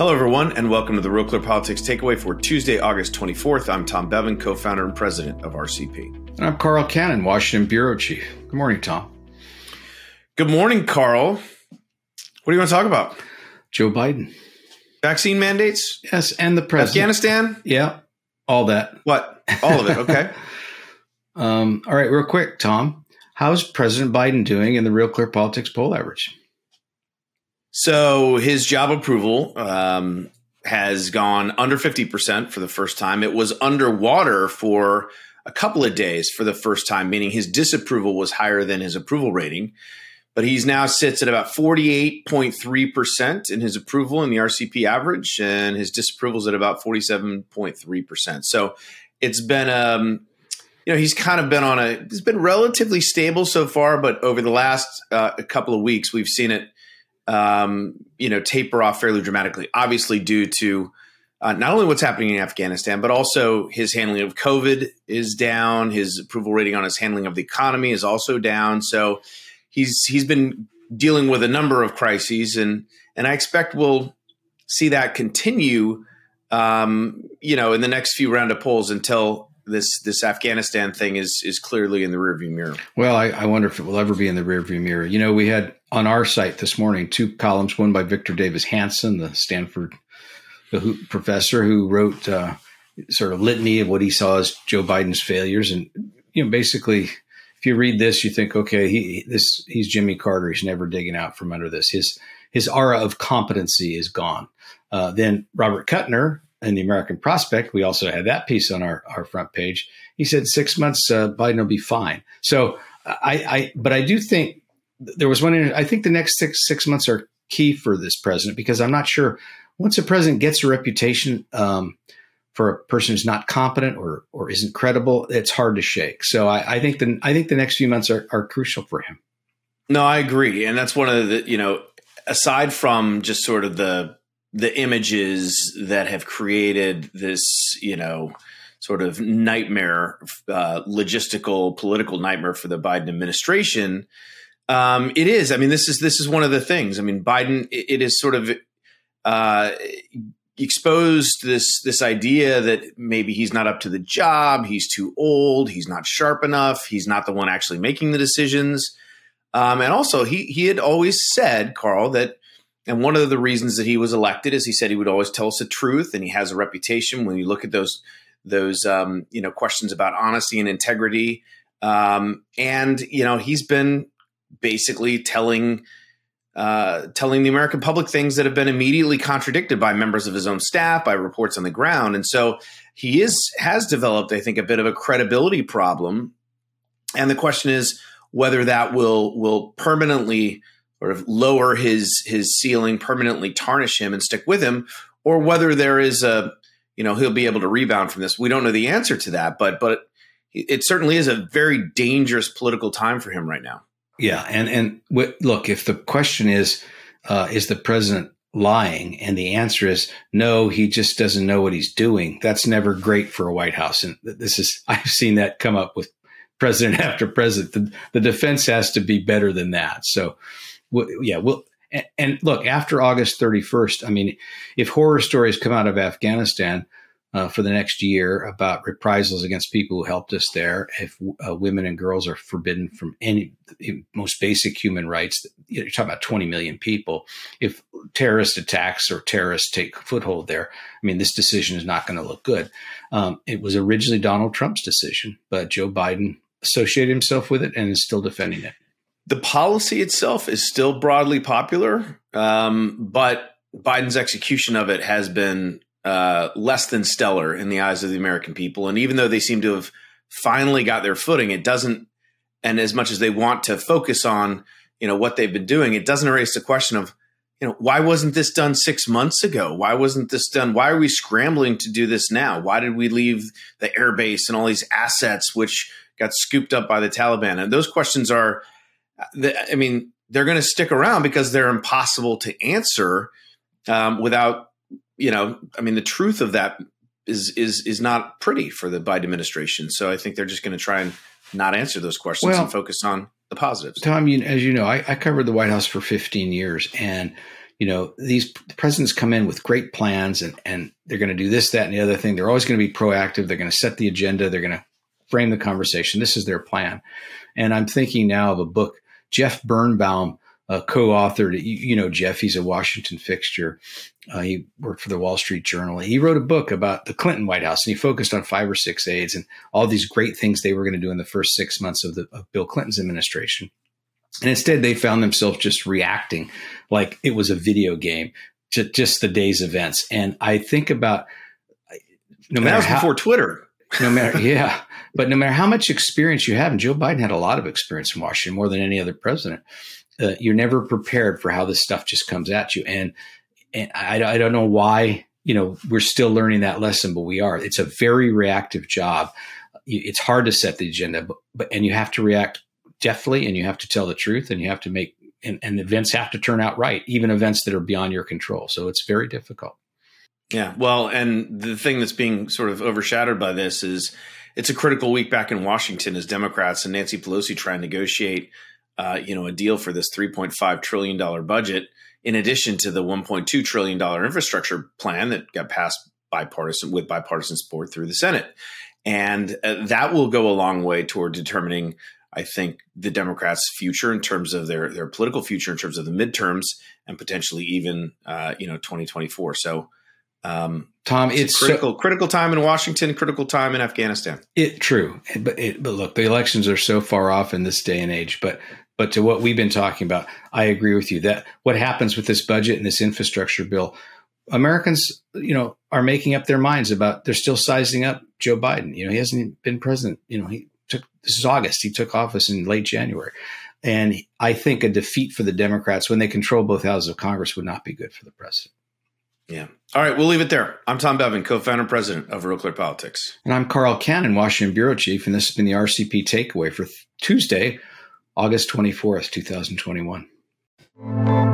Hello, everyone, and welcome to the Real Clear Politics Takeaway for Tuesday, August 24th. I'm Tom Bevan, co founder and president of RCP. And I'm Carl Cannon, Washington Bureau Chief. Good morning, Tom. Good morning, Carl. What do you want to talk about? Joe Biden. Vaccine mandates? Yes, and the president. Afghanistan? Yeah, all that. What? All of it. Okay. um, all right, real quick, Tom. How's President Biden doing in the Real Clear Politics poll average? So his job approval um, has gone under 50% for the first time. It was underwater for a couple of days for the first time, meaning his disapproval was higher than his approval rating. But he's now sits at about 48.3% in his approval in the RCP average, and his disapproval is at about 47.3%. So it's been, um, you know, he's kind of been on a, it's been relatively stable so far, but over the last uh, couple of weeks, we've seen it um, you know, taper off fairly dramatically. Obviously, due to uh, not only what's happening in Afghanistan, but also his handling of COVID is down. His approval rating on his handling of the economy is also down. So he's he's been dealing with a number of crises, and and I expect we'll see that continue. Um, you know, in the next few round of polls until this this Afghanistan thing is is clearly in the rearview mirror. Well, I, I, wonder if it will ever be in the rearview mirror. You know, we had on our site this morning two columns, one by Victor Davis Hanson, the Stanford professor who wrote uh, sort of litany of what he saw as Joe Biden's failures, and you know, basically, if you read this, you think, okay, he this he's Jimmy Carter. He's never digging out from under this. His his aura of competency is gone. Uh, then Robert Kuttner, in the American Prospect, we also had that piece on our, our front page. He said six months, uh, Biden will be fine. So I, I, but I do think there was one. I think the next six six months are key for this president because I'm not sure once a president gets a reputation um, for a person who's not competent or or isn't credible, it's hard to shake. So I, I think the I think the next few months are, are crucial for him. No, I agree, and that's one of the you know aside from just sort of the the images that have created this, you know, sort of nightmare, uh, logistical, political nightmare for the Biden administration. Um, it is. I mean, this is this is one of the things. I mean, Biden. It, it is sort of uh, exposed this this idea that maybe he's not up to the job. He's too old. He's not sharp enough. He's not the one actually making the decisions. Um, and also, he he had always said, Carl, that and one of the reasons that he was elected is he said he would always tell us the truth, and he has a reputation. When you look at those those um, you know questions about honesty and integrity, um, and you know he's been basically telling uh, telling the American public things that have been immediately contradicted by members of his own staff, by reports on the ground, and so he is has developed, I think, a bit of a credibility problem. And the question is whether that will will permanently sort of lower his his ceiling, permanently tarnish him, and stick with him, or whether there is a you know he'll be able to rebound from this. We don't know the answer to that, but but it certainly is a very dangerous political time for him right now. Yeah, and and w- look, if the question is, uh, is the president lying, and the answer is no, he just doesn't know what he's doing. That's never great for a White House, and this is I've seen that come up with president after president. The, the defense has to be better than that. So yeah, well, and, and look, after August 31st, I mean, if horror stories come out of Afghanistan uh, for the next year about reprisals against people who helped us there, if uh, women and girls are forbidden from any most basic human rights, you are talking about 20 million people. If terrorist attacks or terrorists take foothold there, I mean, this decision is not going to look good. Um, it was originally Donald Trump's decision, but Joe Biden associated himself with it and is still defending it the policy itself is still broadly popular, um, but Biden's execution of it has been uh, less than stellar in the eyes of the American people. And even though they seem to have finally got their footing, it doesn't. And as much as they want to focus on, you know, what they've been doing, it doesn't erase the question of, you know, why wasn't this done six months ago? Why wasn't this done? Why are we scrambling to do this now? Why did we leave the airbase and all these assets which got scooped up by the Taliban? And those questions are I mean, they're going to stick around because they're impossible to answer um, without, you know, I mean, the truth of that is is is not pretty for the Biden administration. So I think they're just going to try and not answer those questions well, and focus on the positives. Tom, you, as you know, I, I, covered the White House for 15 years, and you know, these presidents come in with great plans and, and they're going to do this, that, and the other thing. They're always going to be proactive. They're going to set the agenda. They're going to frame the conversation. This is their plan. And I'm thinking now of a book Jeff Birnbaum uh, co-authored. You, you, know Jeff; he's a Washington fixture. Uh, he worked for the Wall Street Journal. He wrote a book about the Clinton White House, and he focused on five or six aides and all these great things they were going to do in the first six months of, the, of Bill Clinton's administration. And instead, they found themselves just reacting like it was a video game, just, just the day's events. And I think about no matter how, before Twitter. no matter, yeah, but no matter how much experience you have, and Joe Biden had a lot of experience in Washington, more than any other president. Uh, you're never prepared for how this stuff just comes at you, and and I, I don't know why you know we're still learning that lesson, but we are. It's a very reactive job. It's hard to set the agenda, but, but and you have to react deftly and you have to tell the truth and you have to make and, and events have to turn out right, even events that are beyond your control. So it's very difficult. Yeah. Well, and the thing that's being sort of overshadowed by this is it's a critical week back in Washington as Democrats and Nancy Pelosi try and negotiate, uh, you know, a deal for this $3.5 trillion budget, in addition to the $1.2 trillion infrastructure plan that got passed bipartisan with bipartisan support through the Senate. And uh, that will go a long way toward determining I think the Democrats' future in terms of their their political future in terms of the midterms and potentially even uh, you know 2024. So um, Tom, it's, it's critical so, critical time in Washington, critical time in Afghanistan. It true, but it, but look, the elections are so far off in this day and age. But but to what we've been talking about, I agree with you that what happens with this budget and this infrastructure bill, Americans, you know, are making up their minds about. They're still sizing up Joe Biden. You know, he hasn't been president. You know, he took this is August. He took office in late January. And I think a defeat for the Democrats when they control both houses of Congress would not be good for the president. Yeah. All right, we'll leave it there. I'm Tom Bevan, co-founder and president of Real Clear Politics. And I'm Carl Cannon, Washington Bureau Chief, and this has been the RCP Takeaway for Tuesday, August 24th, 2021.